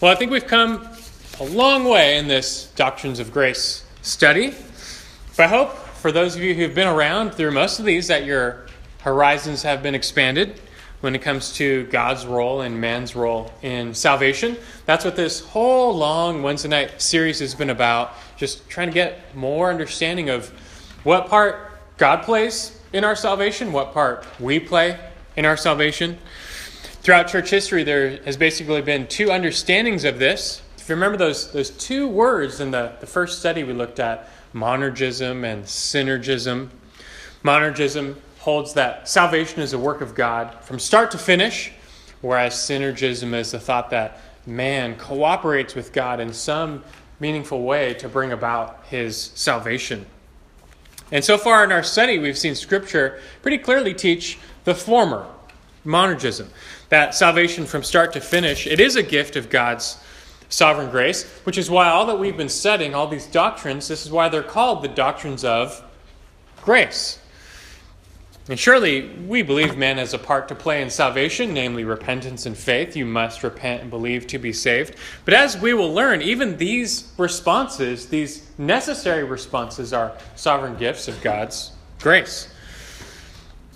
Well, I think we've come a long way in this Doctrines of Grace study. But I hope for those of you who've been around through most of these that your horizons have been expanded when it comes to God's role and man's role in salvation. That's what this whole long Wednesday night series has been about, just trying to get more understanding of what part God plays in our salvation, what part we play in our salvation. Throughout church history, there has basically been two understandings of this. If you remember those, those two words in the, the first study we looked at, monergism and synergism. Monergism holds that salvation is a work of God from start to finish, whereas synergism is the thought that man cooperates with God in some meaningful way to bring about his salvation. And so far in our study, we've seen Scripture pretty clearly teach the former, monergism, that salvation from start to finish, it is a gift of God's sovereign grace, which is why all that we've been studying, all these doctrines, this is why they're called the doctrines of grace. And surely we believe man has a part to play in salvation, namely repentance and faith. You must repent and believe to be saved. But as we will learn, even these responses, these necessary responses, are sovereign gifts of God's grace.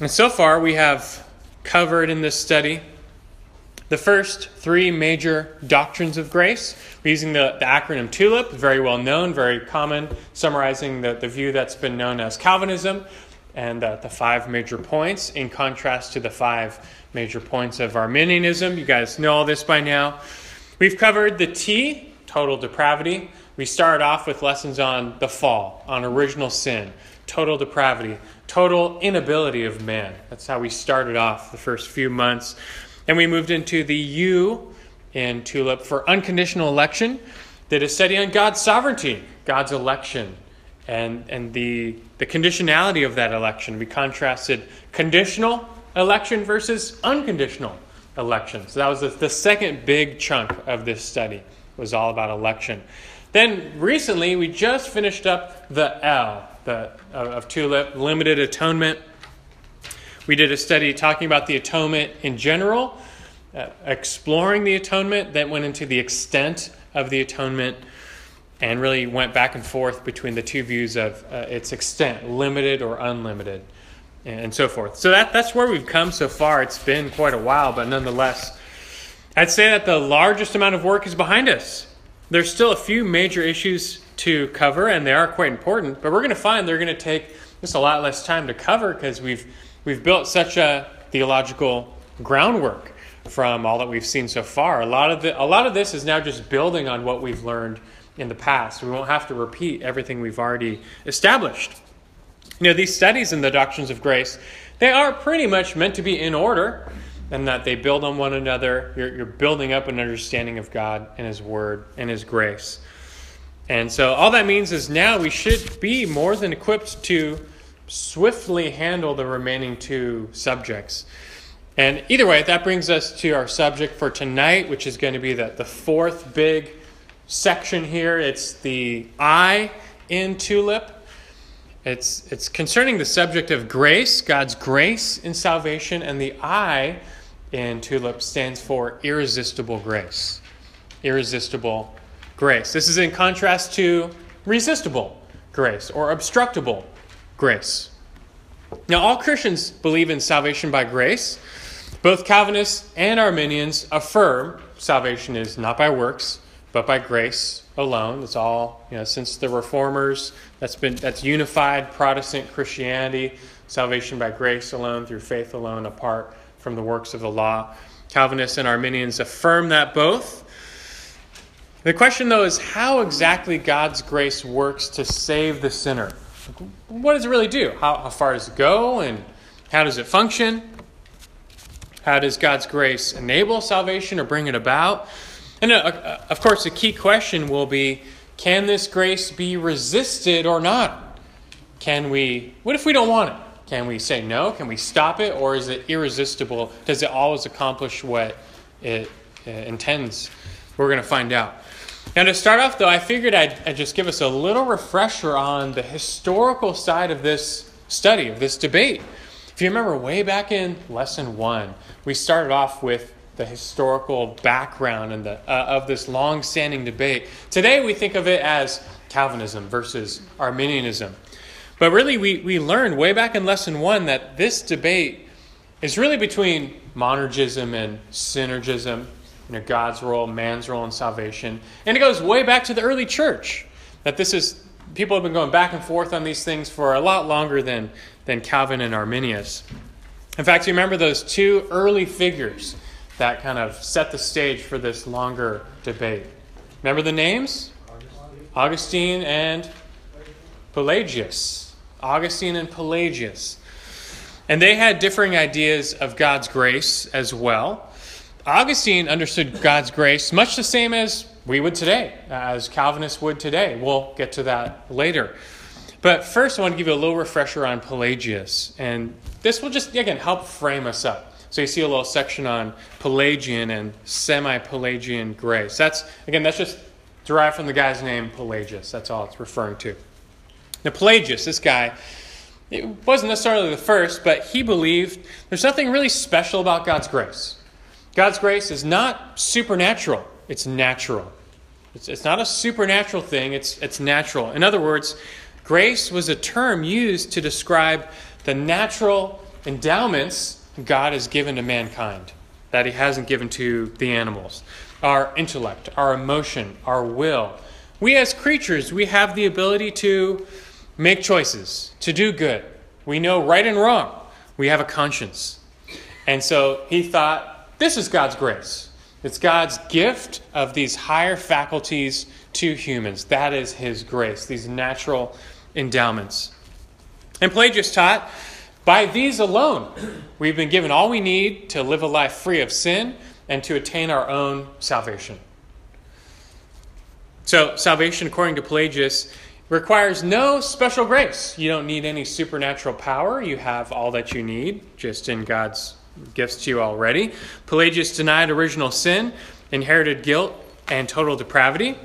And so far, we have covered in this study the first three major doctrines of grace. We're using the, the acronym TULIP, very well known, very common, summarizing the, the view that's been known as Calvinism and uh, the five major points in contrast to the five major points of Arminianism. You guys know all this by now. We've covered the T, total depravity. We started off with lessons on the fall, on original sin, total depravity, total inability of man. That's how we started off the first few months. And we moved into the U in TULIP for unconditional election, did a study on God's sovereignty, God's election, and, and the, the conditionality of that election. We contrasted conditional election versus unconditional election. So that was the, the second big chunk of this study was all about election. Then recently we just finished up the L the, of TULIP, limited atonement. We did a study talking about the atonement in general, uh, exploring the atonement, then went into the extent of the atonement and really went back and forth between the two views of uh, its extent, limited or unlimited, and so forth. So that, that's where we've come so far. It's been quite a while, but nonetheless, I'd say that the largest amount of work is behind us. There's still a few major issues to cover, and they are quite important, but we're going to find they're going to take just a lot less time to cover because we've, we've built such a theological groundwork from all that we've seen so far. A lot of, the, a lot of this is now just building on what we've learned in the past. We won't have to repeat everything we've already established. You know, these studies in the doctrines of grace, they are pretty much meant to be in order and that they build on one another. You're, you're building up an understanding of God and His Word and His grace. And so all that means is now we should be more than equipped to swiftly handle the remaining two subjects. And either way, that brings us to our subject for tonight, which is going to be the, the fourth big section here. It's the I in TULIP. It's, it's concerning the subject of grace, God's grace in salvation, and the I in TULIP stands for irresistible grace. Irresistible grace. This is in contrast to resistible grace or obstructible grace. Now, all Christians believe in salvation by grace. Both Calvinists and Arminians affirm salvation is not by works, but by grace alone. It's all, you know, since the reformers, that's been that's unified Protestant Christianity, salvation by grace alone, through faith alone, apart from the works of the law. Calvinists and Arminians affirm that both. The question, though, is how exactly God's grace works to save the sinner. What does it really do? How, how far does it go? And how does it function? How does God's grace enable salvation or bring it about? And uh, of course, the key question will be can this grace be resisted or not? Can we, what if we don't want it? Can we say no? Can we stop it? Or is it irresistible? Does it always accomplish what it uh, intends? We're going to find out. Now, to start off, though, I figured I'd, I'd, just give us a little refresher on the historical side of this study, of this debate. If you remember way back in lesson one, we started off with the historical background and the, uh, of this long standing debate. Today we think of it as Calvinism versus Arminianism. But really, we, we learned way back in lesson one that this debate is really between monergism and synergism, you know, God's role, man's role in salvation. And it goes way back to the early church. That this is, people have been going back and forth on these things for a lot longer than, than Calvin and Arminius. In fact, you remember those two early figures that kind of set the stage for this longer debate. Remember the names? Augustine and Pelagius. Augustine and Pelagius. And they had differing ideas of God's grace as well. Augustine understood God's grace much the same as we would today, as Calvinists would today. We'll get to that later. But first, I want to give you a little refresher on Pelagius. And this will just, again, help frame us up. So you see a little section on Pelagian and semi Pelagian grace. That's, again, that's just derived from the guy's name, Pelagius. That's all it's referring to. Now, Pelagius, this guy, it wasn't necessarily the first, but he believed there's nothing really special about God's grace. God's grace is not supernatural, it's natural. It's, it's not a supernatural thing, it's, it's natural. In other words, grace was a term used to describe the natural endowments God has given to mankind that he hasn't given to the animals our intellect, our emotion, our will. We as creatures, we have the ability to make choices, to do good. We know right and wrong. We have a conscience. And so he thought, this is God's grace. It's God's gift of these higher faculties to humans. That is his grace, these natural endowments. And Pelagius taught, by these alone, we've been given all we need to live a life free of sin and to attain our own salvation. So, salvation, according to Pelagius, requires no special grace. You don't need any supernatural power. You have all that you need just in God's gifts to you already. Pelagius denied original sin, inherited guilt, and total depravity.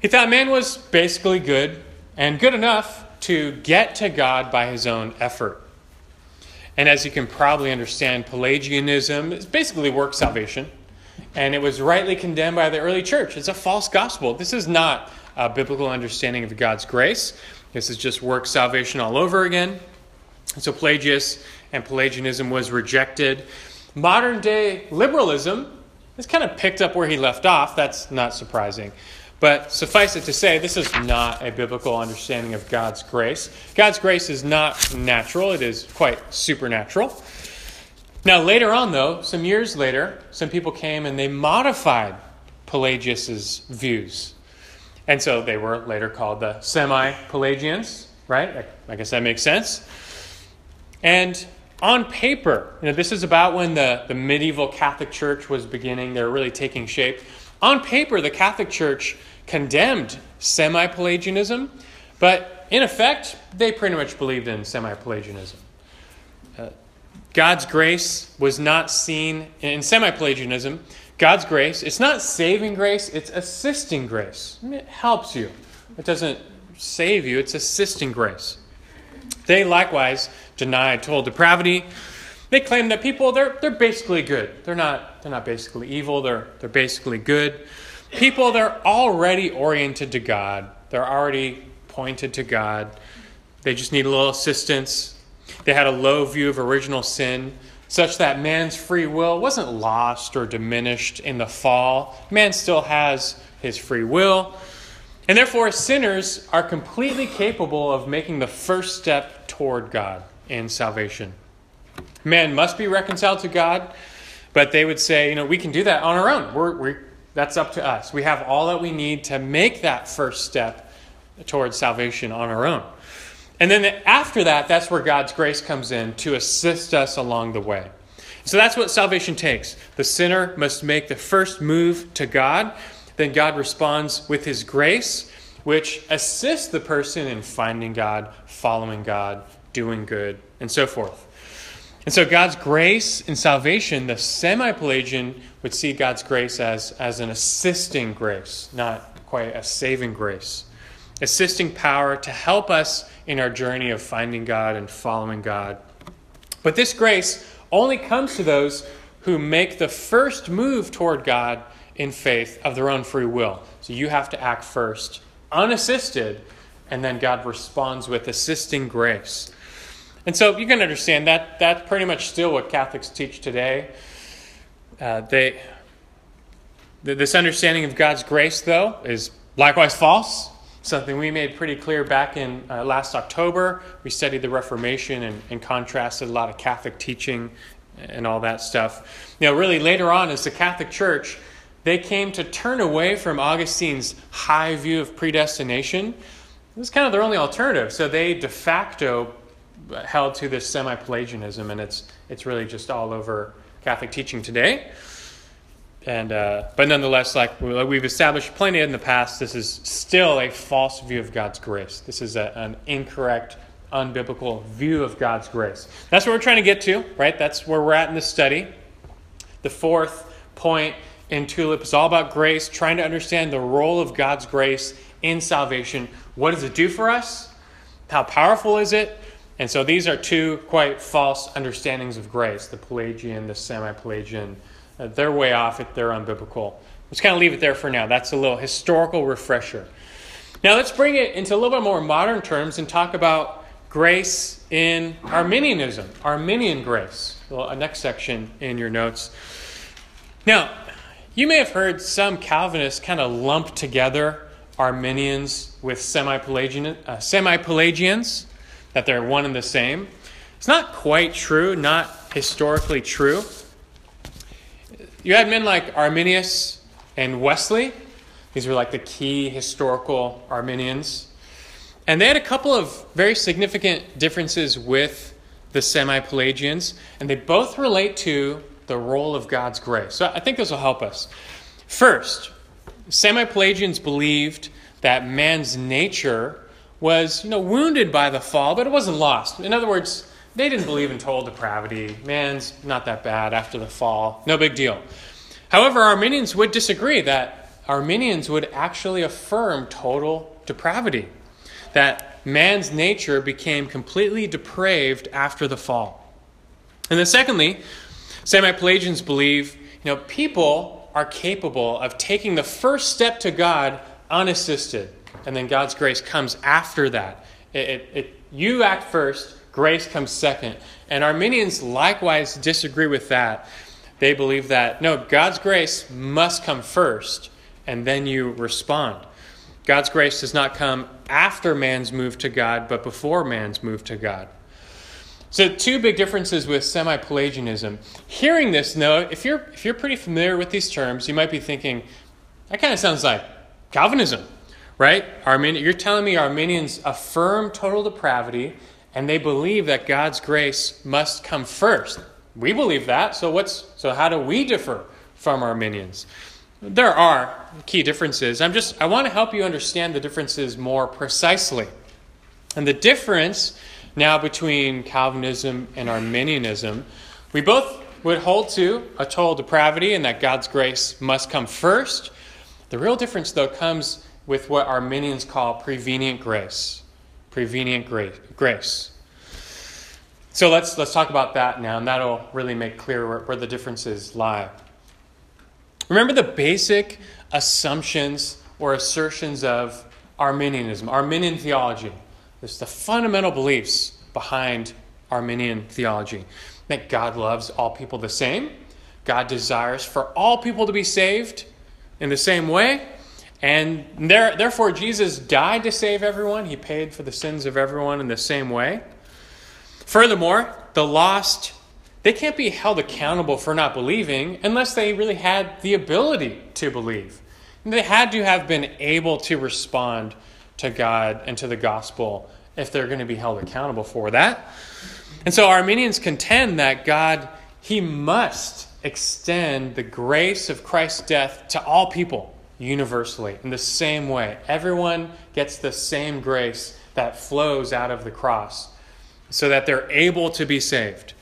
He thought man was basically good and good enough to get to God by his own effort. And as you can probably understand, Pelagianism is basically work salvation. And it was rightly condemned by the early church. It's a false gospel. This is not a biblical understanding of God's grace. This is just work salvation all over again. So Pelagius and Pelagianism was rejected. Modern day liberalism has kind of picked up where he left off. That's not surprising. But suffice it to say, this is not a biblical understanding of God's grace. God's grace is not natural, it is quite supernatural. Now, later on, though, some years later, some people came and they modified Pelagius's views. And so they were later called the semi Pelagians, right? I guess that makes sense. And on paper, you know, this is about when the, the medieval Catholic Church was beginning, they were really taking shape. On paper, the Catholic Church condemned semi Pelagianism, but in effect, they pretty much believed in semi Pelagianism. Uh, God's grace was not seen in semi Pelagianism. God's grace, it's not saving grace, it's assisting grace. It helps you. It doesn't save you, it's assisting grace. They likewise denied total depravity. They claim that people, they're, they're basically good. They're not, they're not basically evil, they're, they're basically good. People, they're already oriented to God, they're already pointed to God. They just need a little assistance. They had a low view of original sin such that man's free will wasn't lost or diminished in the fall. Man still has his free will. And therefore, sinners are completely capable of making the first step toward God in salvation. Man must be reconciled to God, but they would say, you know, we can do that on our own. We're, we're, that's up to us. We have all that we need to make that first step towards salvation on our own. And then after that, that's where God's grace comes in to assist us along the way. So that's what salvation takes. The sinner must make the first move to God. Then God responds with his grace, which assists the person in finding God, following God, doing good, and so forth. And so God's grace in salvation, the semi Pelagian would see God's grace as, as an assisting grace, not quite a saving grace. Assisting power to help us in our journey of finding God and following God. But this grace only comes to those who make the first move toward God in faith of their own free will. So you have to act first, unassisted, and then God responds with assisting grace. And so you can understand that that's pretty much still what Catholics teach today. Uh, they, this understanding of God's grace, though, is likewise false. Something we made pretty clear back in uh, last October. We studied the Reformation and, and contrasted a lot of Catholic teaching and all that stuff. Know, really later on, as the Catholic Church, they came to turn away from Augustine's high view of predestination. It was kind of their only alternative. So they de facto held to this semi Pelagianism, and it's, it's really just all over Catholic teaching today. And, uh, but nonetheless, like we've established plenty in the past, this is still a false view of God's grace. This is a, an incorrect, unbiblical view of God's grace. That's what we're trying to get to, right? That's where we're at in this study. The fourth point in Tulip is all about grace, trying to understand the role of God's grace in salvation. What does it do for us? How powerful is it? And so these are two quite false understandings of grace the Pelagian, the semi Pelagian. Uh, they're way off, it, they're unbiblical. Let's kind of leave it there for now. That's a little historical refresher. Now let's bring it into a little bit more modern terms and talk about grace in Arminianism, Arminian grace. Well, a next section in your notes. Now, you may have heard some Calvinists kind of lump together Arminians with semi uh, Pelagians that they're one and the same. It's not quite true, not historically true. You had men like Arminius and Wesley. These were like the key historical Arminians. And they had a couple of very significant differences with the semi Pelagians, and they both relate to the role of God's grace. So I think this will help us. First, semi Pelagians believed that man's nature was, you know, wounded by the fall, but it wasn't lost. In other words, they didn't believe in total depravity. Man's not that bad after the fall. No big deal. However, Arminians would disagree that Arminians would actually affirm total depravity, that man's nature became completely depraved after the fall. And then, secondly, semi Pelagians believe you know, people are capable of taking the first step to God unassisted and then God's grace comes after that. It, it, it, you act first, grace comes second. And Arminians likewise disagree with that. They believe that, no, God's grace must come first, and then you respond. God's grace does not come after man's move to God, but before man's move to God. So, two big differences with semi Pelagianism. Hearing this, though, if you're, if you're pretty familiar with these terms, you might be thinking, that kind of sounds like Calvinism right? Armin, you're telling me Arminians affirm total depravity and they believe that God's grace must come first. We believe that. So what's so how do we differ from Arminians? There are key differences. I'm just I want to help you understand the differences more precisely. And the difference now between Calvinism and Arminianism, we both would hold to a total depravity and that God's grace must come first. The real difference though comes with what Arminians call prevenient grace. Prevenient grace. So let's, let's talk about that now, and that'll really make clear where, where the differences lie. Remember the basic assumptions or assertions of Arminianism, Arminian theology. There's the fundamental beliefs behind Arminian theology that God loves all people the same, God desires for all people to be saved in the same way, and there, therefore, Jesus died to save everyone. He paid for the sins of everyone in the same way. Furthermore, the lost, they can't be held accountable for not believing unless they really had the ability to believe. And they had to have been able to respond to God and to the gospel if they're going to be held accountable for that. And so Arminians contend that God, He must extend the grace of Christ's death to all people universally in the same way. Everyone gets the same grace that flows out of the cross so that they're able to be saved.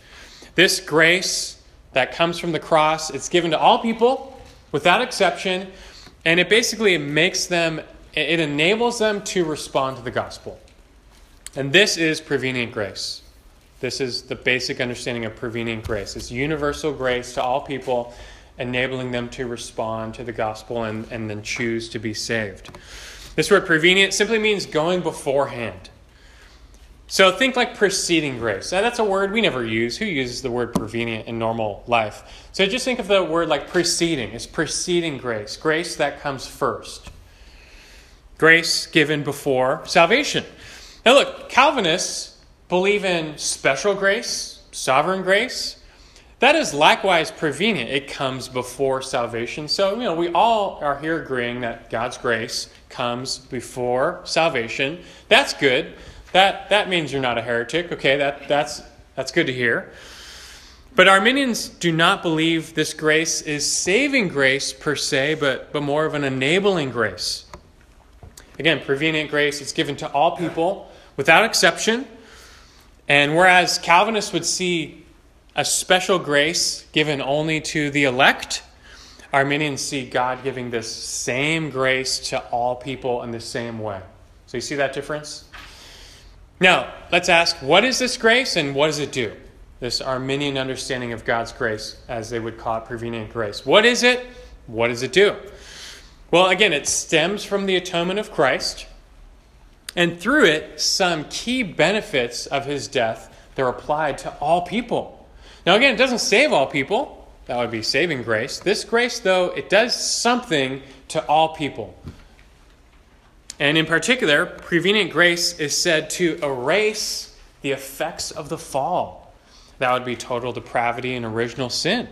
This grace that comes from the cross, it's given to all people without exception, and it basically makes them it enables them to respond to the gospel. And this is prevenient grace. This is the basic understanding of prevenient grace. It's universal grace to all people, enabling them to respond to the gospel and, and then choose to be saved. This word prevenient simply means going beforehand. So think like preceding grace. Now, that's a word we never use. Who uses the word prevenient in normal life? So just think of the word like preceding. It's preceding grace, grace that comes first. Grace given before salvation. Now, look, Calvinists believe in special grace, sovereign grace. That is likewise prevenient. It comes before salvation. So, you know, we all are here agreeing that God's grace comes before salvation. That's good. That, that means you're not a heretic. Okay, that, that's, that's good to hear. But Arminians do not believe this grace is saving grace per se, but, but more of an enabling grace. Again, prevenient grace is given to all people without exception. And whereas Calvinists would see a special grace given only to the elect, Arminians see God giving this same grace to all people in the same way. So you see that difference? Now, let's ask what is this grace and what does it do? This Arminian understanding of God's grace, as they would call it prevenient grace. What is it? What does it do? Well, again, it stems from the atonement of Christ, and through it, some key benefits of his death they're applied to all people. Now, again, it doesn't save all people. That would be saving grace. This grace, though, it does something to all people. And in particular, prevenient grace is said to erase the effects of the fall. That would be total depravity and original sin.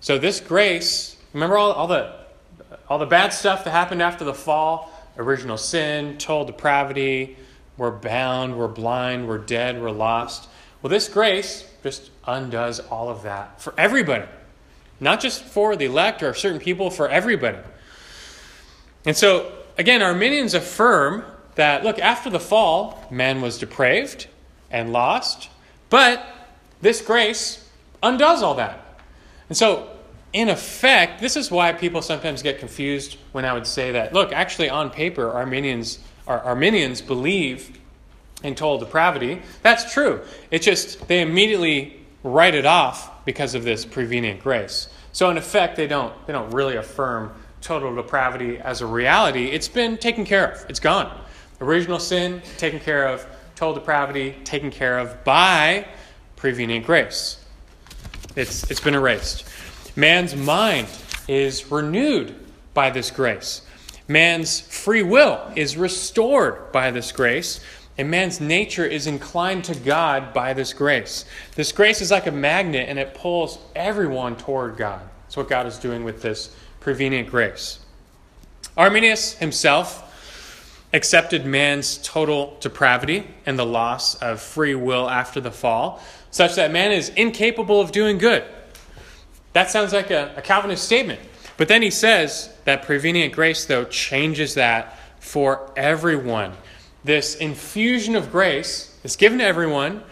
So this grace, remember all, all the all the bad stuff that happened after the fall, original sin, total depravity, we're bound, we're blind, we're dead, we're lost. Well, this grace just undoes all of that for everybody. Not just for the elect or certain people, for everybody. And so Again, Arminians affirm that, look, after the fall, man was depraved and lost, but this grace undoes all that. And so, in effect, this is why people sometimes get confused when I would say that, look, actually, on paper, Arminians, Arminians believe in total depravity. That's true. It's just they immediately write it off because of this prevenient grace. So, in effect, they don't, they don't really affirm total depravity as a reality, it's been taken care of. It's gone. Original sin taken care of, total depravity taken care of by prevenient grace. It's, it's been erased. Man's mind is renewed by this grace. Man's free will is restored by this grace, and man's nature is inclined to God by this grace. This grace is like a magnet, and it pulls everyone toward God. That's what God is doing with this prevenient grace. Arminius himself accepted man's total depravity and the loss of free will after the fall, such that man is incapable of doing good. That sounds like a, a Calvinist statement. But then he says that prevenient grace, though, changes that for everyone. This infusion of grace is given to everyone,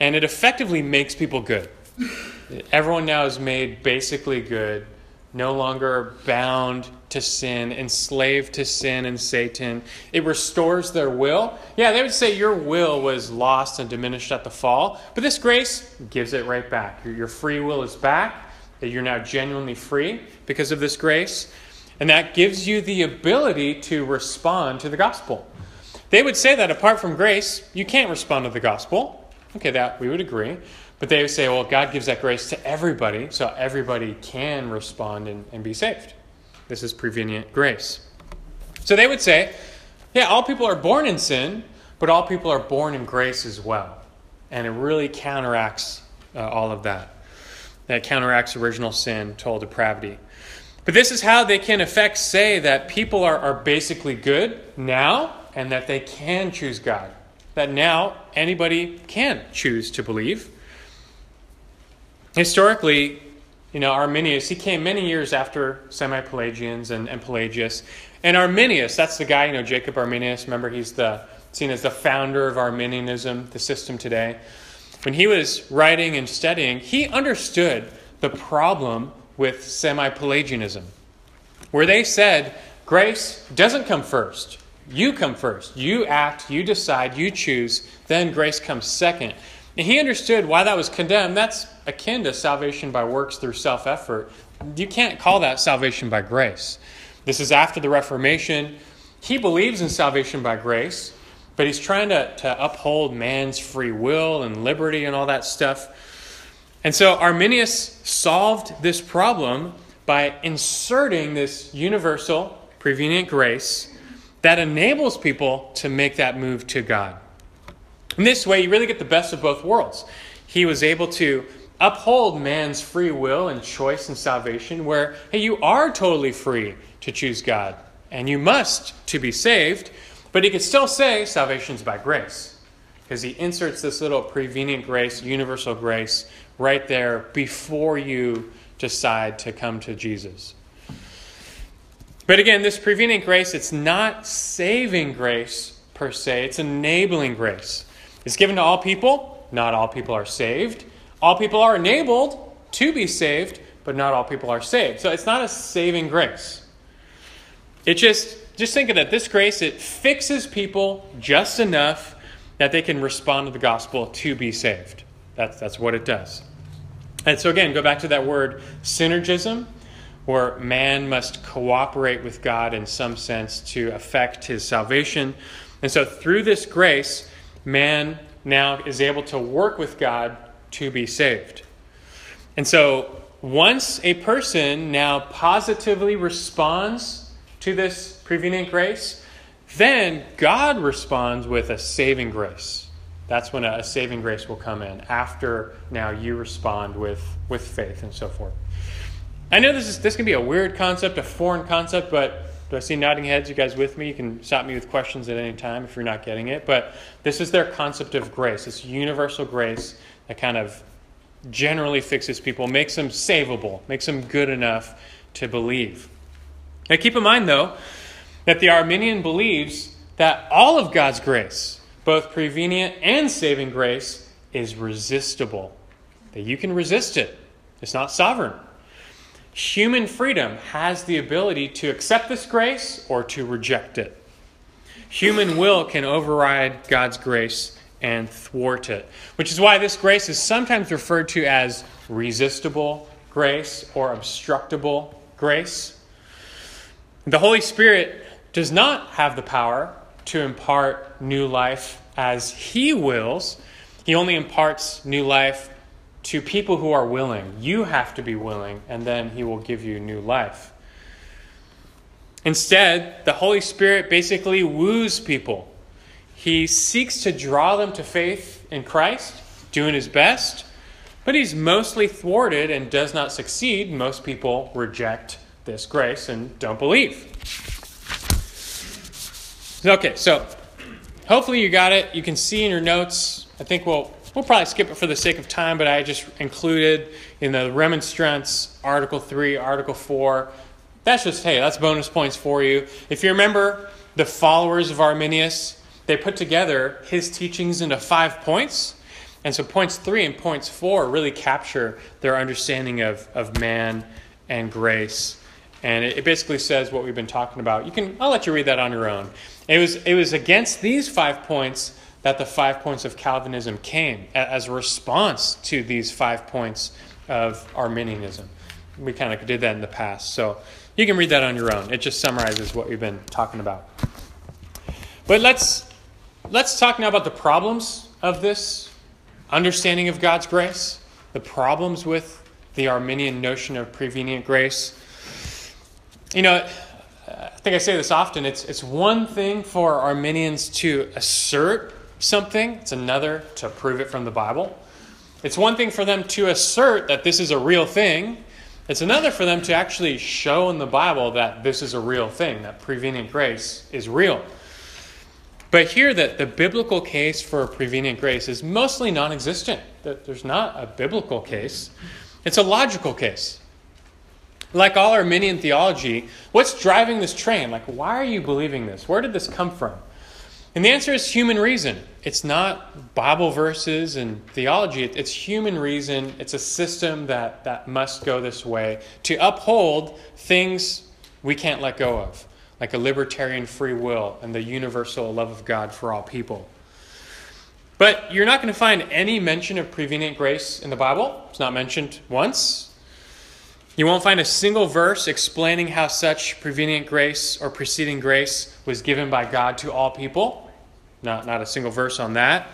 and it effectively makes people good. Everyone now is made basically good no longer bound to sin, enslaved to sin and Satan. It restores their will. Yeah, they would say your will was lost and diminished at the fall, but this grace gives it right back. Your free will is back, that you're now genuinely free because of this grace, and that gives you the ability to respond to the gospel. They would say that apart from grace, you can't respond to the gospel. Okay, that we would agree. But they would say, well, God gives that grace to everybody, so everybody can respond and, and be saved. This is prevenient grace. So they would say, yeah, all people are born in sin, but all people are born in grace as well. And it really counteracts uh, all of that. That counteracts original sin, total depravity. But this is how they can, in effect, say that people are, are basically good now and that they can choose God. That now anybody can choose to believe. Historically, you know, Arminius, he came many years after semi Pelagians and, and Pelagius. And Arminius, that's the guy, you know, Jacob Arminius, remember he's the seen as the founder of Arminianism, the system today. When he was writing and studying, he understood the problem with semi Pelagianism, where they said grace doesn't come first. You come first. You act, you decide, you choose, then grace comes second. And he understood why that was condemned. That's akin to salvation by works through self effort. You can't call that salvation by grace. This is after the Reformation. He believes in salvation by grace, but he's trying to, to uphold man's free will and liberty and all that stuff. And so Arminius solved this problem by inserting this universal prevenient grace that enables people to make that move to God. In this way, you really get the best of both worlds. He was able to uphold man's free will and choice and salvation, where, hey, you are totally free to choose God, and you must to be saved, but he could still say salvation's by grace, because he inserts this little prevenient grace, universal grace, right there before you decide to come to Jesus. But again, this prevenient grace, it's not saving grace per se, it's enabling grace. It's given to all people. Not all people are saved. All people are enabled to be saved, but not all people are saved. So it's not a saving grace. It just just think of that. This grace it fixes people just enough that they can respond to the gospel to be saved. That's that's what it does. And so again, go back to that word synergism where man must cooperate with God in some sense to affect his salvation. And so, through this grace, man now is able to work with God to be saved. And so, once a person now positively responds to this prevenient grace, then God responds with a saving grace. That's when a, saving grace will come in after now you respond with, with faith and so forth. I know this is this can be a weird concept, a foreign concept, but do I see nodding heads? You guys with me? You can stop me with questions at any time if you're not getting it. But this is their concept of grace, this universal grace that kind of generally fixes people, makes them savable, makes them good enough to believe. Now keep in mind though that the Arminian believes that all of God's grace, both prevenient and saving grace, is resistible. That you can resist it. It's not sovereign. Human freedom has the ability to accept this grace or to reject it. Human will can override God's grace and thwart it, which is why this grace is sometimes referred to as resistible grace or obstructible grace. The Holy Spirit does not have the power to impart new life as He wills. He only imparts new life to people who are willing. You have to be willing, and then He will give you new life. Instead, the Holy Spirit basically woos people. He seeks to draw them to faith in Christ, doing his best, but he's mostly thwarted and does not succeed. Most people reject this grace and don't believe. Okay, so hopefully you got it. You can see in your notes. I think we'll We'll probably skip it for the sake of time, but I just included in the remonstrance, Article 3, Article 4. That's just, hey, that's bonus points for you. If you remember the followers of Arminius, they put together his teachings into five points. And so points three and points four really capture their understanding of, of man and grace. And it, basically says what we've been talking about. You can I'll let you read that on your own. It was it was against these five points that the five points of Calvinism came as a response to these five points of Arminianism. We kind of did that in the past. So you can read that on your own. It just summarizes what we've been talking about. But let's let's talk now about the problems of this understanding of God's grace, the problems with the Arminian notion of prevenient grace. You know, I think I say this often. It's it's one thing for Arminians to assert something, it's another to prove it from the Bible. It's one thing for them to assert that this is a real thing. It's another for them to actually show in the Bible that this is a real thing, that prevenient grace is real. But here, that the biblical case for prevenient grace is mostly non existent. That There's not a biblical case, it's a logical case. Like all Arminian theology, what's driving this train? Like, why are you believing this? Where did this come from? And the answer is human reason. It's not Bible verses and theology. It's human reason. It's a system that, that must go this way to uphold things we can't let go of, like a libertarian free will and the universal love of God for all people. But you're not going to find any mention of prevenient grace in the Bible. It's not mentioned once. You won't find a single verse explaining how such prevenient grace or preceding grace was given by God to all people. Not, not a single verse on that.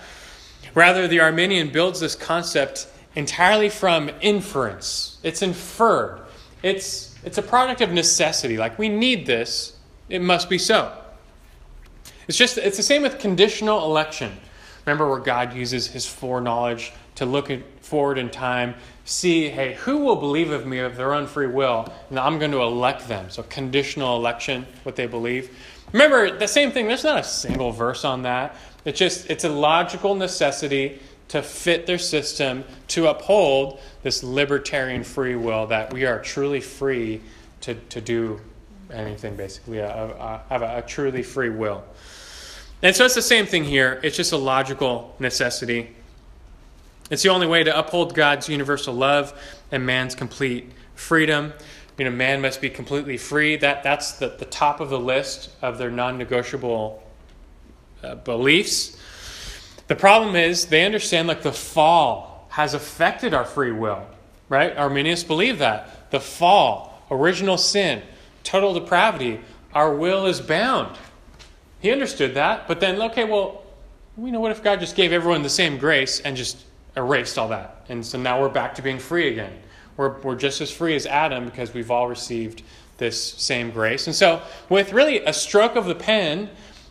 Rather, the Arminian builds this concept entirely from inference. It's inferred. It's, it's a product of necessity. Like, we need this, it must be so. It's just, it's the same with conditional election. Remember where God uses his foreknowledge to look forward in time, see, hey, who will believe of me of their own free will? And I'm going to elect them. So, conditional election, what they believe. Remember, the same thing, there's not a single verse on that. It's just, it's a logical necessity to fit their system to uphold this libertarian free will that we are truly free to, to do anything, basically, have a, a truly free will. And so it's the same thing here. It's just a logical necessity. It's the only way to uphold God's universal love and man's complete freedom. You know, man must be completely free. That, that's the, the top of the list of their non negotiable uh, beliefs. The problem is they understand like the fall has affected our free will, right? Arminians believe that. The fall, original sin, total depravity, our will is bound. He understood that, but then, okay, well, you know, what if God just gave everyone the same grace and just erased all that? And so now we're back to being free again. We're, we're just as free as Adam because we've all received this same grace. And so, with really a stroke of the pen,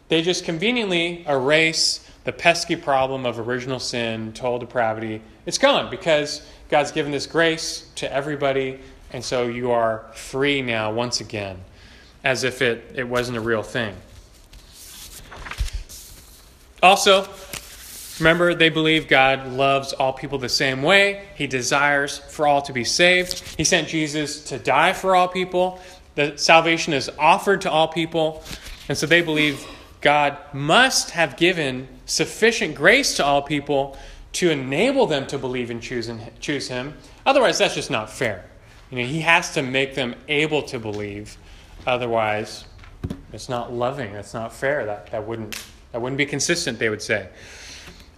they just conveniently erase the pesky problem of original sin, total depravity. It's gone because God's given this grace to everybody, and so you are free now once again, as if it, it wasn't a real thing. Also, remember, they believe God loves all people the same way. He desires for all to be saved. He sent Jesus to die for all people. The salvation is offered to all people. And so they believe God must have given sufficient grace to all people to enable them to believe and choose, and choose Him. Otherwise, that's just not fair. You know, He has to make them able to believe. Otherwise, it's not loving. That's not fair. That, that wouldn't that wouldn't be consistent, they would say.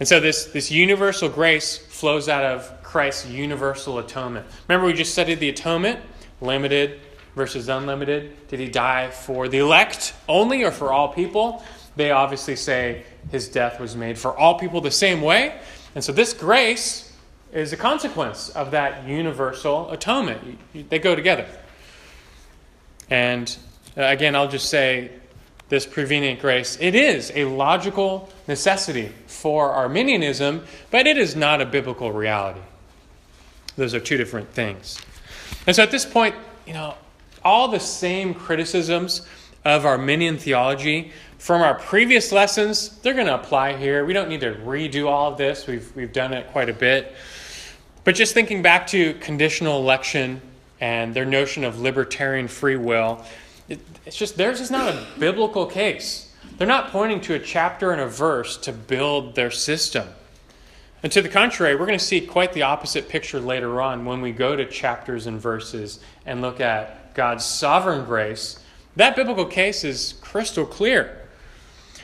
And so this, this universal grace flows out of Christ's universal atonement. Remember, we just studied the atonement, limited versus unlimited. Did he die for the elect only or for all people? They obviously say his death was made for all people the same way. And so this grace is a consequence of that universal atonement. They go together. And uh, again, I'll just say this prevenient grace. It is a logical necessity for Arminianism, but it is not a biblical reality. Those are two different things. And so at this point, you know, all the same criticisms of Arminian theology from our previous lessons, they're going to apply here. We don't need to redo all of this. We've, we've done it quite a bit. But just thinking back to conditional election and their notion of libertarian free will, it, it's just theirs is not a biblical case. They're not pointing to a chapter and a verse to build their system. And to the contrary, we're going to see quite the opposite picture later on when we go to chapters and verses and look at God's sovereign grace. That biblical case is crystal clear.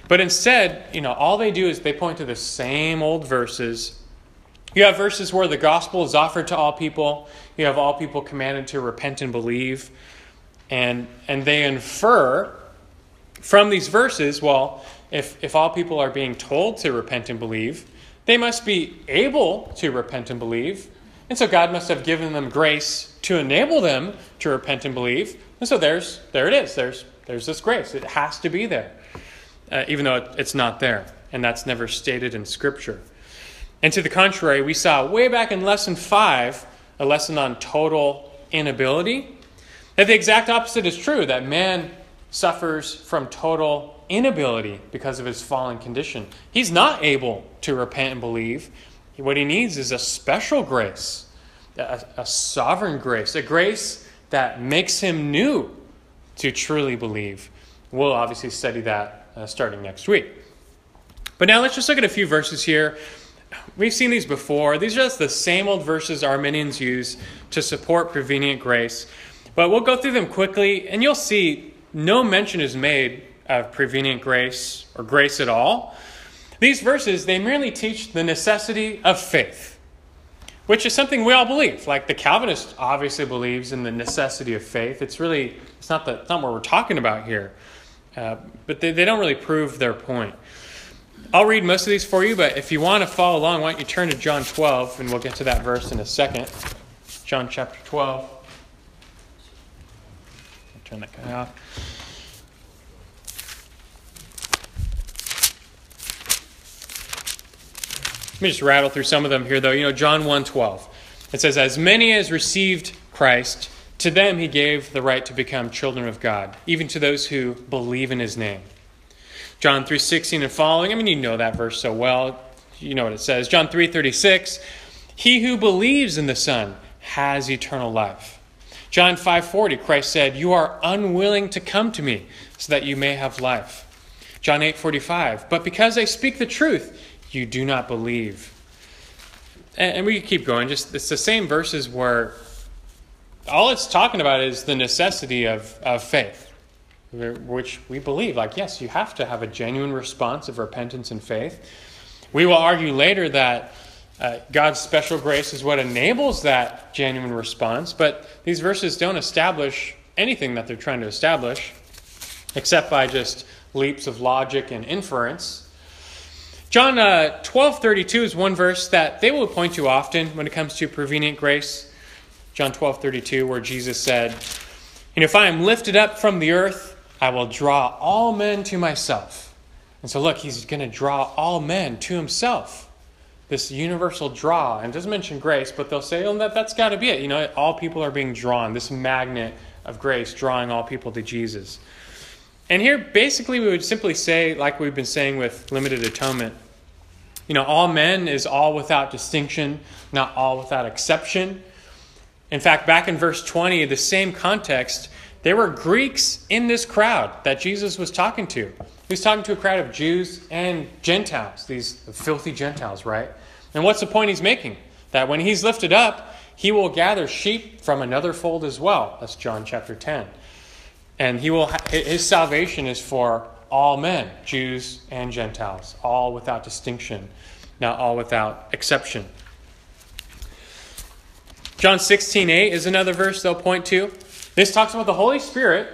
But instead, you know, all they do is they point to the same old verses. You have verses where the gospel is offered to all people. You have all people commanded to repent and believe. And, and they infer from these verses well, if, if all people are being told to repent and believe, they must be able to repent and believe. And so God must have given them grace to enable them to repent and believe. And so there's, there it is. There's, there's this grace. It has to be there, uh, even though it, it's not there. And that's never stated in Scripture. And to the contrary, we saw way back in lesson five a lesson on total inability. That the exact opposite is true, that man suffers from total inability because of his fallen condition. He's not able to repent and believe. What he needs is a special grace, a, a sovereign grace, a grace that makes him new to truly believe. We'll obviously study that uh, starting next week. But now let's just look at a few verses here. We've seen these before. These are just the same old verses Arminians use to support prevenient grace. But we'll go through them quickly, and you'll see no mention is made of prevenient grace or grace at all. These verses, they merely teach the necessity of faith, which is something we all believe. Like the Calvinist obviously believes in the necessity of faith. It's really, it's not, the, it's not what we're talking about here. Uh, but they, they don't really prove their point. I'll read most of these for you, but if you want to follow along, why don't you turn to John 12, and we'll get to that verse in a second. John chapter 12. Turn that guy off. Let me just rattle through some of them here, though. You know, John 1 12. It says, As many as received Christ, to them he gave the right to become children of God, even to those who believe in his name. John 3:16 and following. I mean, you know that verse so well. You know what it says. John 3:36, "He who believes in the Son has eternal life." John 5:40, Christ said, "You are unwilling to come to me so that you may have life." John 8:45, "But because I speak the truth, you do not believe." And, we keep going. Just it's the same verses where all it's talking about is the necessity of, of faith which we believe. Like, yes, you have to have a genuine response of repentance and faith. We will argue later that uh, God's special grace is what enables that genuine response, but these verses don't establish anything that they're trying to establish except by just leaps of logic and inference. John uh, 12 32 is one verse that they will point to often when it comes to prevenient grace. John 12 32, where Jesus said, And if I am lifted up from the earth, I will draw all men to myself. And so, look, he's going to draw all men to himself. This universal draw. And doesn't mention grace, but they'll say, oh, that, that's got to be it. You know, all people are being drawn. This magnet of grace drawing all people to Jesus. And here, basically, we would simply say, like we've been saying with limited atonement, you know, all men is all without distinction, not all without exception. In fact, back in verse 20, the same context, there were Greeks in this crowd that Jesus was talking to. He was talking to a crowd of Jews and Gentiles, these filthy Gentiles, right? And what's the point he's making? That when he's lifted up, he will gather sheep from another fold as well. That's John chapter 10. And he will his salvation is for all men, Jews and Gentiles, all without distinction, not all without exception. John 16, 8 is another verse they'll point to. This talks about the Holy Spirit,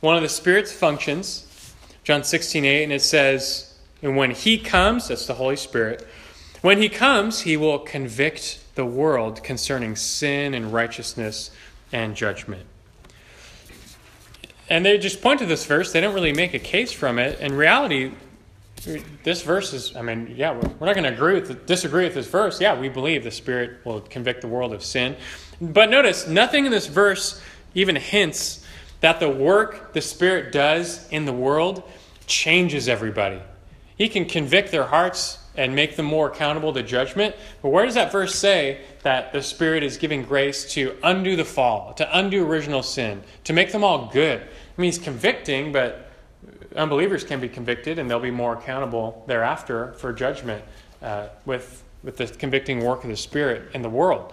one of the Spirit's functions, John 16, 8, and it says, And when He comes, that's the Holy Spirit, when He comes, He will convict the world concerning sin and righteousness and judgment. And they just point to this verse. They don't really make a case from it. In reality, this verse is, I mean, yeah, we're not going to agree with, disagree with this verse. Yeah, we believe the Spirit will convict the world of sin. But notice, nothing in this verse even hints that the work the Spirit does in the world changes everybody. He can convict their hearts and make them more accountable to judgment. But where does that verse say that the Spirit is giving grace to undo the fall, to undo original sin, to make them all good? I mean, He's convicting, but unbelievers can be convicted and they'll be more accountable thereafter for judgment uh, with, with the convicting work of the Spirit in the world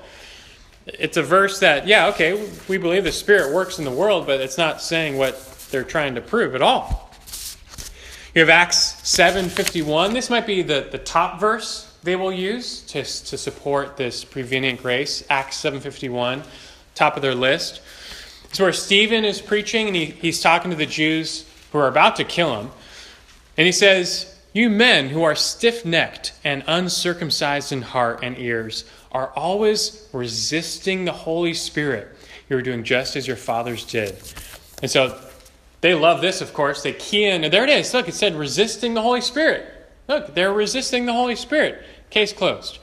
it's a verse that, yeah, okay, we believe the Spirit works in the world, but it's not saying what they're trying to prove at all. You have Acts 7.51. This might be the, the top verse they will use to, to support this prevenient grace. Acts 7.51, top of their list. It's where Stephen is preaching, and he, he's talking to the Jews who are about to kill him. And he says, You men who are stiff necked and uncircumcised in heart and ears, are always resisting the Holy Spirit. You're doing just as your fathers did. And so they love this, of course. They key in, and there it is. Look, it said resisting the Holy Spirit. Look, they're resisting the Holy Spirit. Case closed.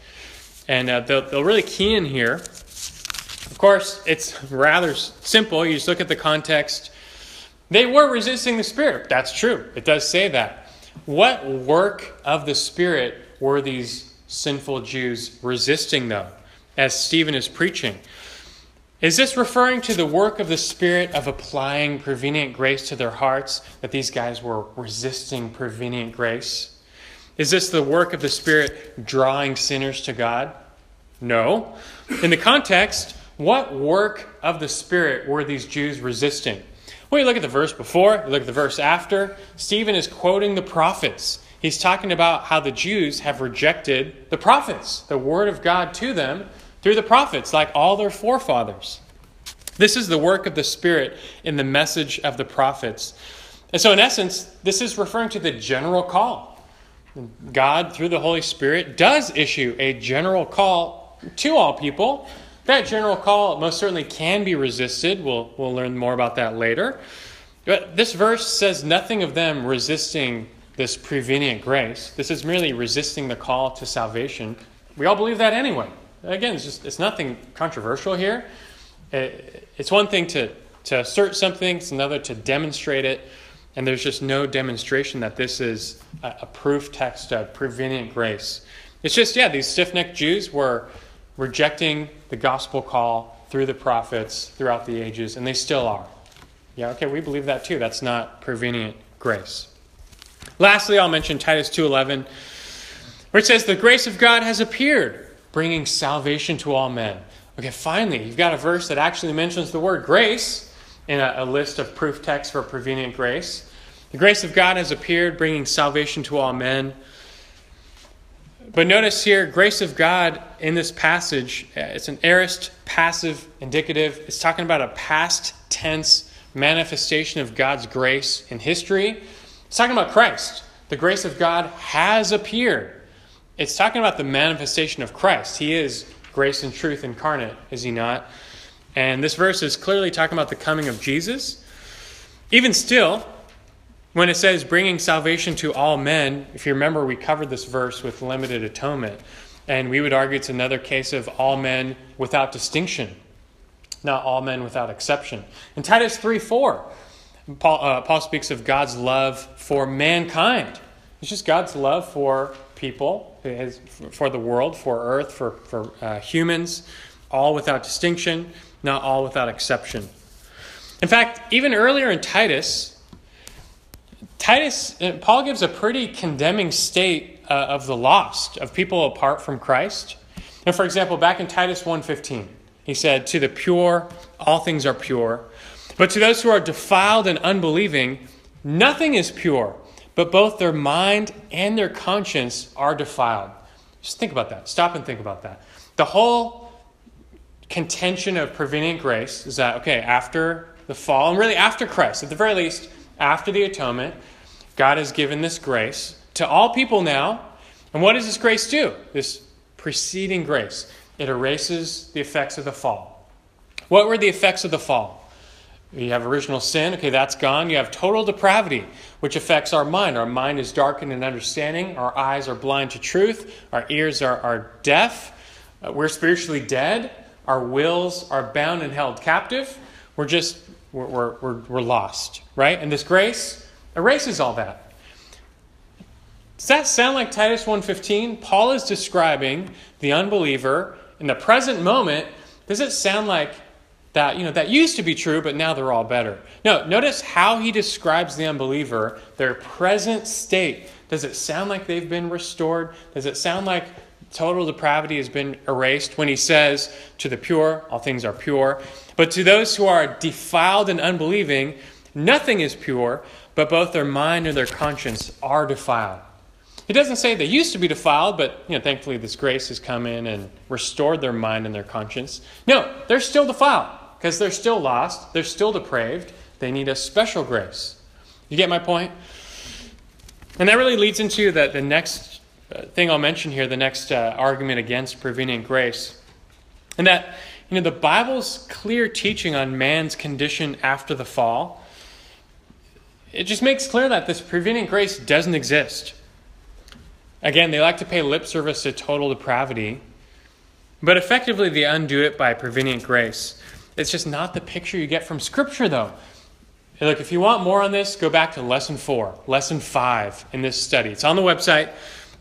And uh, they'll, they'll really key in here. Of course, it's rather simple. You just look at the context. They were resisting the Spirit. That's true. It does say that. What work of the Spirit were these sinful Jews resisting though, as Stephen is preaching. Is this referring to the work of the Spirit of applying prevenient grace to their hearts, that these guys were resisting prevenient grace? Is this the work of the Spirit drawing sinners to God? No. In the context, what work of the Spirit were these Jews resisting? Well, you look at the verse before, you look at the verse after. Stephen is quoting the prophets. he's talking about how the Jews have rejected the prophets, the word of God to them through the prophets, like all their forefathers. This is the work of the Spirit in the message of the prophets. And so, in essence, this is referring to the general call. God, through the Holy Spirit, does issue a general call to all people. That general call most certainly can be resisted. We'll, we'll learn more about that later. But this verse says nothing of them resisting this prevenient grace. This is merely resisting the call to salvation. We all believe that anyway. Again, it's just it's nothing controversial here. Uh, it's one thing to, to assert something, it's another to demonstrate it. And there's just no demonstration that this is a, a proof text of prevenient grace. It's just, yeah, these stiff necked Jews were rejecting the gospel call through the prophets throughout the ages, and they still are. Yeah, okay, we believe that too. That's not prevenient grace. Lastly, I'll mention Titus 2:11, where it says, "The grace of God has appeared, bringing salvation to all men." Okay, finally, you've got a verse that actually mentions the word grace in a, a list of proof texts for prevenient grace. The grace of God has appeared, bringing salvation to all men. But notice here, grace of God in this passage, uh, it's an aorist passive indicative. It's talking about a past tense manifestation of God's grace in history. It's talking about Christ. The grace of God has appeared. It's talking about the manifestation of Christ. He is grace and truth incarnate, is he not? And this verse is clearly talking about the coming of Jesus. Even still, when it says bringing salvation to all men, if you remember, we covered this verse with limited atonement. And we would argue it's another case of all men without distinction, not all men without exception. In Titus 3 4, Paul, uh, Paul speaks of God's love for mankind. It's just God's love for people, for the world, for earth, for, for uh, humans, all without distinction not all without exception. In fact, even earlier in Titus, Titus, uh, Paul gives a pretty condemning state uh, of the lost, of people apart from Christ. And for example, back in Titus 1:15, he said, "To the pure, all things are pure, but to those who are defiled and unbelieving, nothing is pure, but both their mind and their conscience are defiled." Just think about that. Stop and think about that. The whole contention of prevenient grace is that, okay, after the fall, and really after Christ, at the very least, after the atonement, God has given this grace to all people now. And what does this grace do? This preceding grace. It erases the effects of the fall. What were the effects of the fall? You have original sin, okay, that's gone. You have total depravity, which affects our mind. Our mind is darkened in understanding. Our eyes are blind to truth. Our ears are, are deaf. Uh, we're spiritually dead. Our wills are bound and held captive. We're just, we're, we're, we're, we're lost, right? And this grace erases all that. Does that sound like Titus 1.15? Paul is describing the unbeliever in the present moment. Does it sound like that, you know, that used to be true, but now they're all better? No, notice how he describes the unbeliever, their present state. Does it sound like they've been restored? Does it sound like total depravity has been erased when he says, To the pure, all things are pure. But to those who are defiled and unbelieving, nothing is pure, but both their mind and their conscience are defiled. he doesn't say they used to be defiled, but you know, thankfully this grace has come in and restored their mind and their conscience. No, they're still defiled because they're still lost, they're still depraved. They need a special grace. You get my point? And that really leads into the, the next thing I'll mention here, the next uh, argument against prevenient grace, and that you know the Bible's clear teaching on man's condition after the fall. It just makes clear that this prevenient grace doesn't exist. Again, they like to pay lip service to total depravity, but effectively they undo it by prevenient grace. It's just not the picture you get from Scripture, though. Look, if you want more on this, go back to lesson four, lesson five in this study. It's on the website.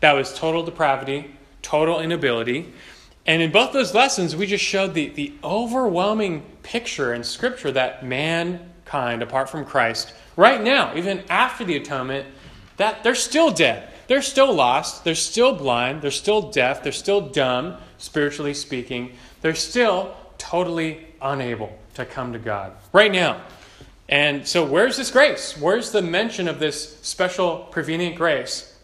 That was total depravity, total inability. And in both those lessons, we just showed the, the overwhelming picture in Scripture that mankind, apart from Christ, right now, even after the atonement, that they're still dead. They're still lost. They're still blind. They're still deaf. They're still dumb, spiritually speaking. They're still totally unable to come to God right now. And so, where's this grace? Where's the mention of this special prevenient grace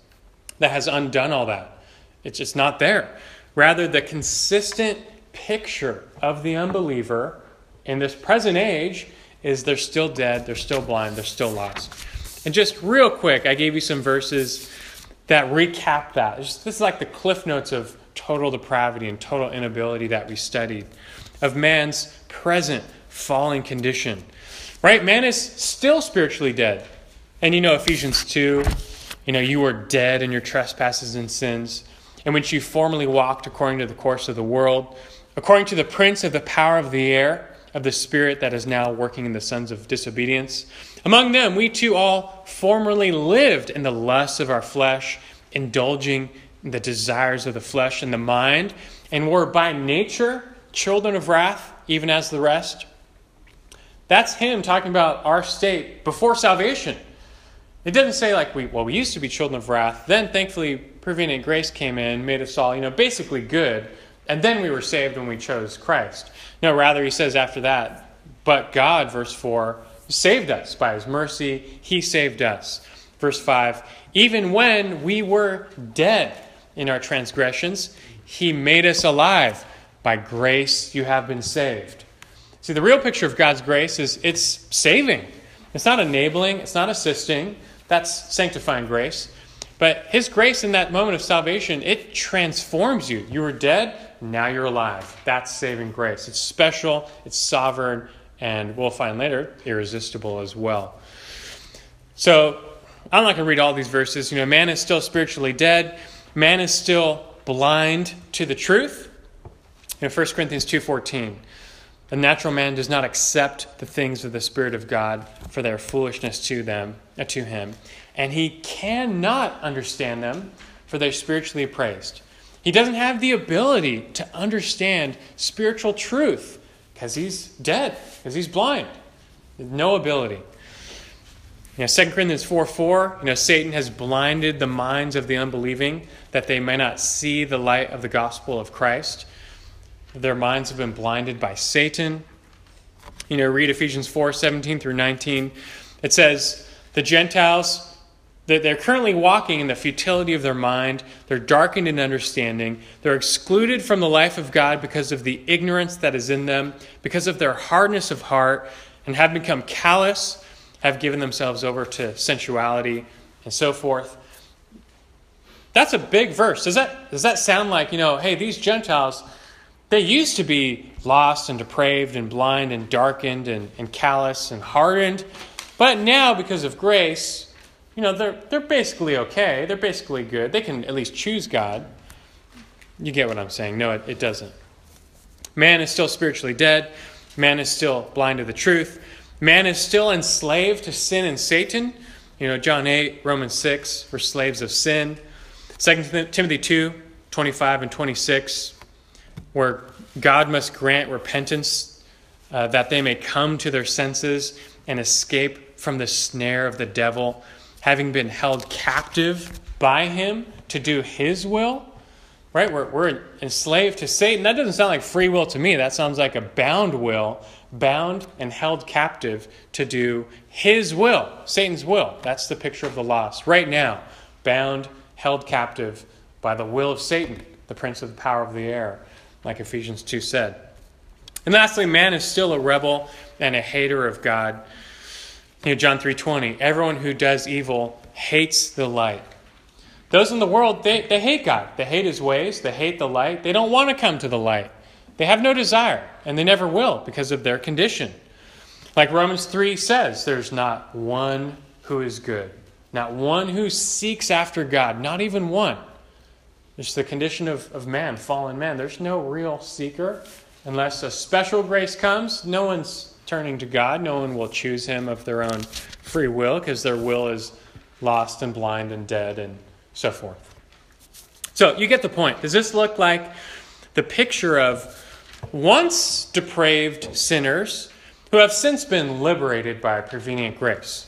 that has undone all that. It's just not there. Rather, the consistent picture of the unbeliever in this present age is they're still dead, they're still blind, they're still lost. And just real quick, I gave you some verses that recap that. This is like the cliff notes of total depravity and total inability that we studied, of man's present falling condition. Right? Man is still spiritually dead. And you know, Ephesians 2, you know, you were dead in your trespasses and sins, in which you formerly walked according to the course of the world, according to the prince of the power of the air, of the spirit that is now working in the sons of disobedience. Among them, we too all formerly lived in the lusts of our flesh, indulging in the desires of the flesh and the mind, and were by nature children of wrath, even as the rest. That's him talking about our state before salvation. It doesn't say like we well we used to be children of wrath. Then thankfully prevenient grace came in, made us all, you know, basically good, and then we were saved when we chose Christ. No, rather he says after that, but God, verse 4, saved us by his mercy, he saved us. Verse 5, even when we were dead in our transgressions, he made us alive. By grace you have been saved. See, the real picture of God's grace is it's saving. It's not enabling, it's not assisting. That's sanctifying grace. But his grace in that moment of salvation, it transforms you. You were dead, now you're alive. That's saving grace. It's special, it's sovereign, and we'll find later, irresistible as well. So, I'm not going to read all these verses. You know, man is still spiritually dead. Man is still blind to the truth. In 1 Corinthians 2:14, the natural man does not accept the things of the Spirit of God, for they're foolishness to them, uh, to him, and he cannot understand them, for they're spiritually appraised. He doesn't have the ability to understand spiritual truth because he's dead, because he's blind. No ability. You know, 2 Corinthians 4 4, you know, Satan has blinded the minds of the unbelieving that they may not see the light of the gospel of Christ. Their minds have been blinded by Satan. You know, read Ephesians 4 17 through 19. It says, The Gentiles, that they're currently walking in the futility of their mind. They're darkened in understanding. They're excluded from the life of God because of the ignorance that is in them, because of their hardness of heart, and have become callous, have given themselves over to sensuality, and so forth. That's a big verse. Does that, does that sound like, you know, hey, these Gentiles, they used to be lost and depraved and blind and darkened and, and callous and hardened. But now, because of grace, you know, they're, they're basically okay. They're basically good. They can at least choose God. You get what I'm saying? No, it, it doesn't. Man is still spiritually dead. Man is still blind to the truth. Man is still enslaved to sin and Satan. You know, John 8, Romans 6, we're slaves of sin. 2 Timothy 2, 25 and 26 where God must grant repentance uh, that they may come to their senses and escape from the snare of the devil, having been held captive by him to do his will. Right? We're, we're enslaved to Satan. That doesn't sound like free will to me. That sounds like a bound will, bound and held captive to do his will, Satan's will. That's the picture of the lost. Right now, bound, held captive by the will of Satan, the prince of the power of the air like Ephesians 2 said. And lastly, man is still a rebel and a hater of God. You know, John 3:20, everyone who does evil hates the light. Those in the world, they, they hate God. They hate his ways. They hate the light. They don't want to come to the light. They have no desire, and they never will because of their condition. Like Romans 3 says, there's not one who is good, not one who seeks after God, not even one. It's the condition of, of man, fallen man. There's no real seeker. Unless a special grace comes, no one's turning to God. No one will choose him of their own free will because their will is lost and blind and dead and so forth. So you get the point. Does this look like the picture of once depraved sinners who have since been liberated by prevenient grace?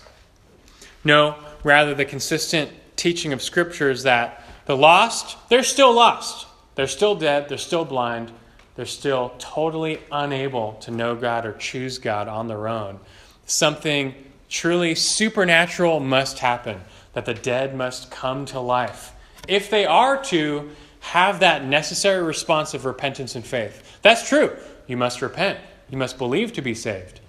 No, rather, the consistent teaching of Scripture is that the lost, they're still lost. They're still dead. They're still blind. They're still totally unable to know God or choose God on their own. Something truly supernatural must happen, that the dead must come to life if they are to have that necessary response of repentance and faith. That's true. You must repent, you must believe to be saved.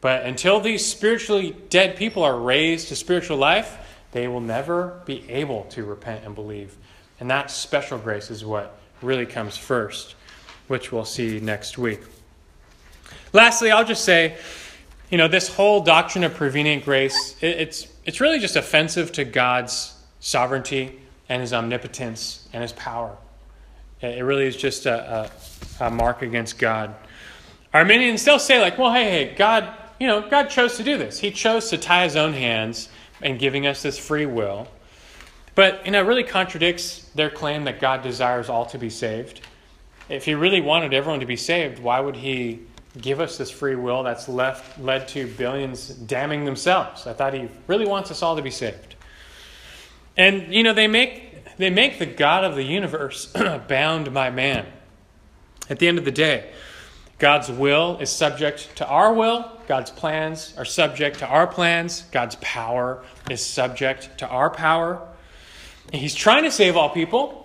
But until these spiritually dead people are raised to spiritual life, they will never be able to repent and believe. And that special grace is what really comes first, which we'll see next week. Lastly, I'll just say, you know, this whole doctrine of prevenient grace, it's, it's really just offensive to God's sovereignty and his omnipotence and his power. It really is just a, a, a mark against God. Arminians still say, like, well, hey, hey, God, you know, God chose to do this. He chose to tie his own hands and giving us this free will. But, you know, it really contradicts their claim that God desires all to be saved. If he really wanted everyone to be saved, why would he give us this free will that's left led to billions damning themselves? I thought he really wants us all to be saved. And, you know, they make they make the God of the universe bound by man. At the end of the day, God's will is subject to our will. God's plans are subject to our plans. God's power is subject to our power. And he's trying to save all people.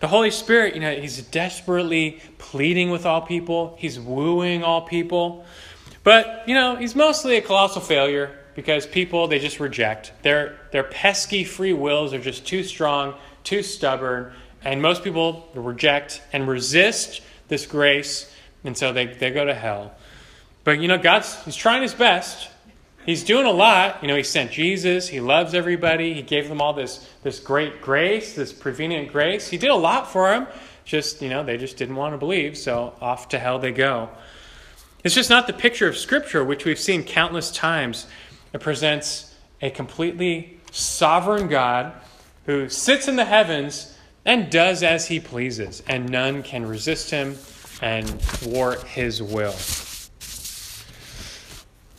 The Holy Spirit, you know, he's desperately pleading with all people. He's wooing all people. But, you know, he's mostly a colossal failure because people they just reject. Their their pesky free wills are just too strong too stubborn, and most people reject and resist this grace, and so they, they go to hell. But you know, God's He's trying His best. He's doing a lot. You know, He sent Jesus. He loves everybody. He gave them all this this great grace, this prevenient grace. He did a lot for them. Just you know, they just didn't want to believe, so off to hell they go. It's just not the picture of Scripture, which we've seen countless times. It presents a completely sovereign God who sits in the heavens and does as he pleases, and none can resist him and thwart his will.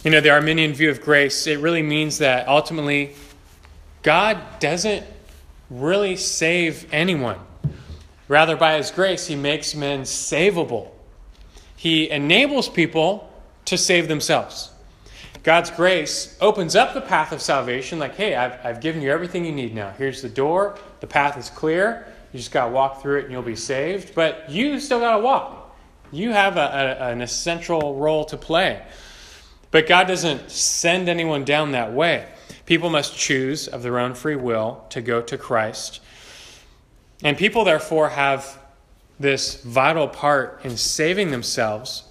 You know, the Arminian view of grace, it really means that ultimately God doesn't really save anyone. Rather, by his grace, he makes men savable. He enables people to save themselves. God's grace opens up the path of salvation, like, hey, I've, I've given you everything you need now. Here's the door, the path is clear. You just got to walk through it and you'll be saved. But you still got to walk. You have a, a, an essential role to play. But God doesn't send anyone down that way. People must choose of their own free will to go to Christ. And people, therefore, have this vital part in saving themselves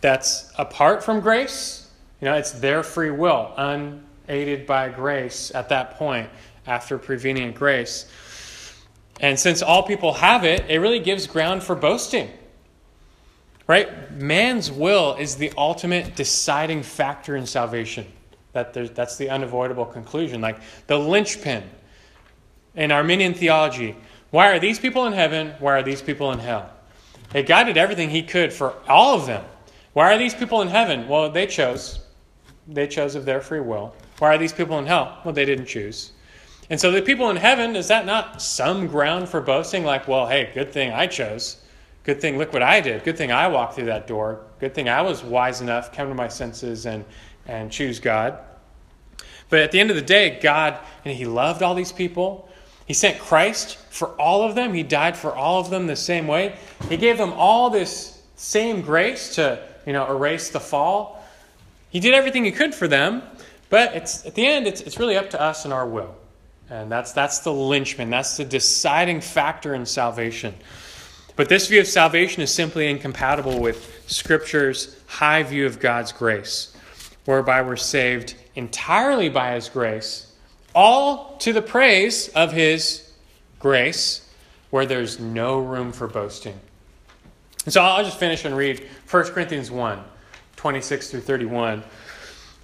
that's apart from grace you know, it's their free will, unaided by grace at that point after prevenient grace. And since all people have it, it really gives ground for boasting. Right? Man's will is the ultimate deciding factor in salvation. That that's the unavoidable conclusion. Like the linchpin in Arminian theology. Why are these people in heaven? Why are these people in hell? Hey, God did everything he could for all of them. Why are these people in heaven? Well, they chose. They chose of their free will. Why are these people in hell? Well, they didn't choose. And so the people in heaven, is that not some ground for boasting? Like, well, hey, good thing I chose. Good thing, look what I did. Good thing I walked through that door. Good thing I was wise enough, come to my senses, and, and choose God. But at the end of the day, God, and He loved all these people. He sent Christ for all of them. He died for all of them the same way. He gave them all this same grace to, you know, erase the fall. He did everything he could for them, but it's, at the end, it's, it's really up to us and our will. And that's, that's the linchpin, that's the deciding factor in salvation. But this view of salvation is simply incompatible with Scripture's high view of God's grace, whereby we're saved entirely by His grace, all to the praise of His grace, where there's no room for boasting. And so I'll just finish and read 1 Corinthians 1. 26 through 31,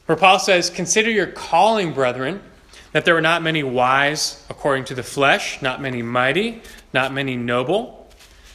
where Paul says, Consider your calling, brethren, that there were not many wise according to the flesh, not many mighty, not many noble,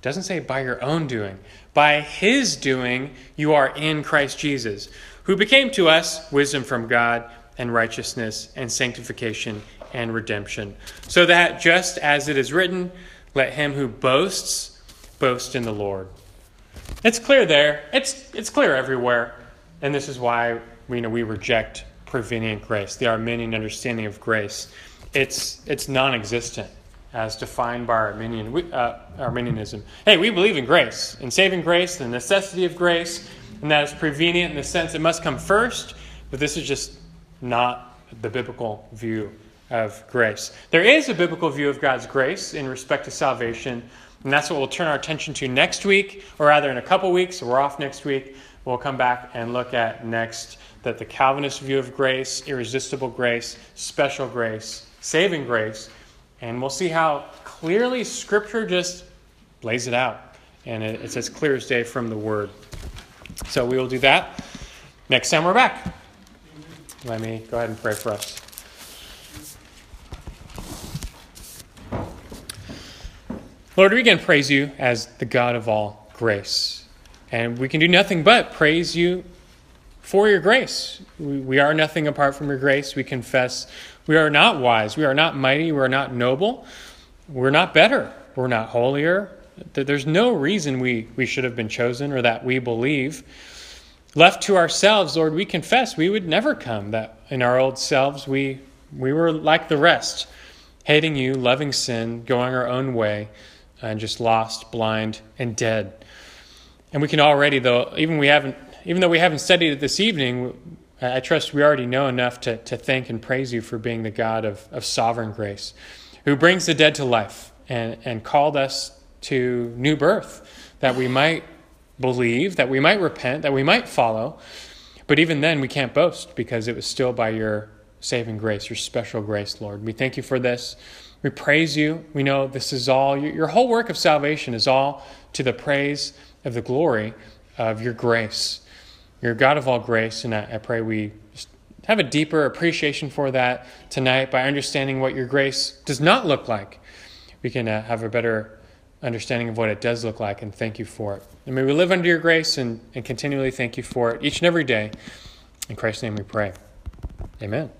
It doesn't say by your own doing. By his doing, you are in Christ Jesus, who became to us wisdom from God and righteousness and sanctification and redemption. So that just as it is written, let him who boasts boast in the Lord. It's clear there. It's, it's clear everywhere. And this is why we, you know, we reject prevenient grace, the Arminian understanding of grace. It's, it's non existent as defined by Arminian, uh, Arminianism. Hey, we believe in grace, in saving grace, the necessity of grace, and that is prevenient in the sense it must come first, but this is just not the biblical view of grace. There is a biblical view of God's grace in respect to salvation, and that's what we'll turn our attention to next week, or rather in a couple weeks. So we're off next week. We'll come back and look at next that the Calvinist view of grace, irresistible grace, special grace, saving grace, and we'll see how clearly Scripture just lays it out. And it's as clear as day from the Word. So we will do that next time we're back. Let me go ahead and pray for us. Lord, we again praise you as the God of all grace. And we can do nothing but praise you for your grace. We, we are nothing apart from your grace. We confess we are not wise. We are not mighty. We are not noble. We're not better. We're not holier. There's no reason we, we should have been chosen or that we believe. Left to ourselves, Lord, we confess we would never come, that in our old selves we, we were like the rest, hating you, loving sin, going our own way, and just lost, blind, and dead. And we can already, though, even we haven't, even though we haven't studied it this evening, I trust we already know enough to, to thank and praise you for being the God of, of sovereign grace, who brings the dead to life and, and called us to new birth, that we might believe, that we might repent, that we might follow. But even then, we can't boast because it was still by your saving grace, your special grace, Lord. We thank you for this. We praise you. We know this is all, your whole work of salvation is all to the praise of the glory of your grace. You're God of all grace, and I, I pray we have a deeper appreciation for that tonight by understanding what your grace does not look like. We can uh, have a better understanding of what it does look like and thank you for it. And may we live under your grace and, and continually thank you for it each and every day. In Christ's name we pray. Amen.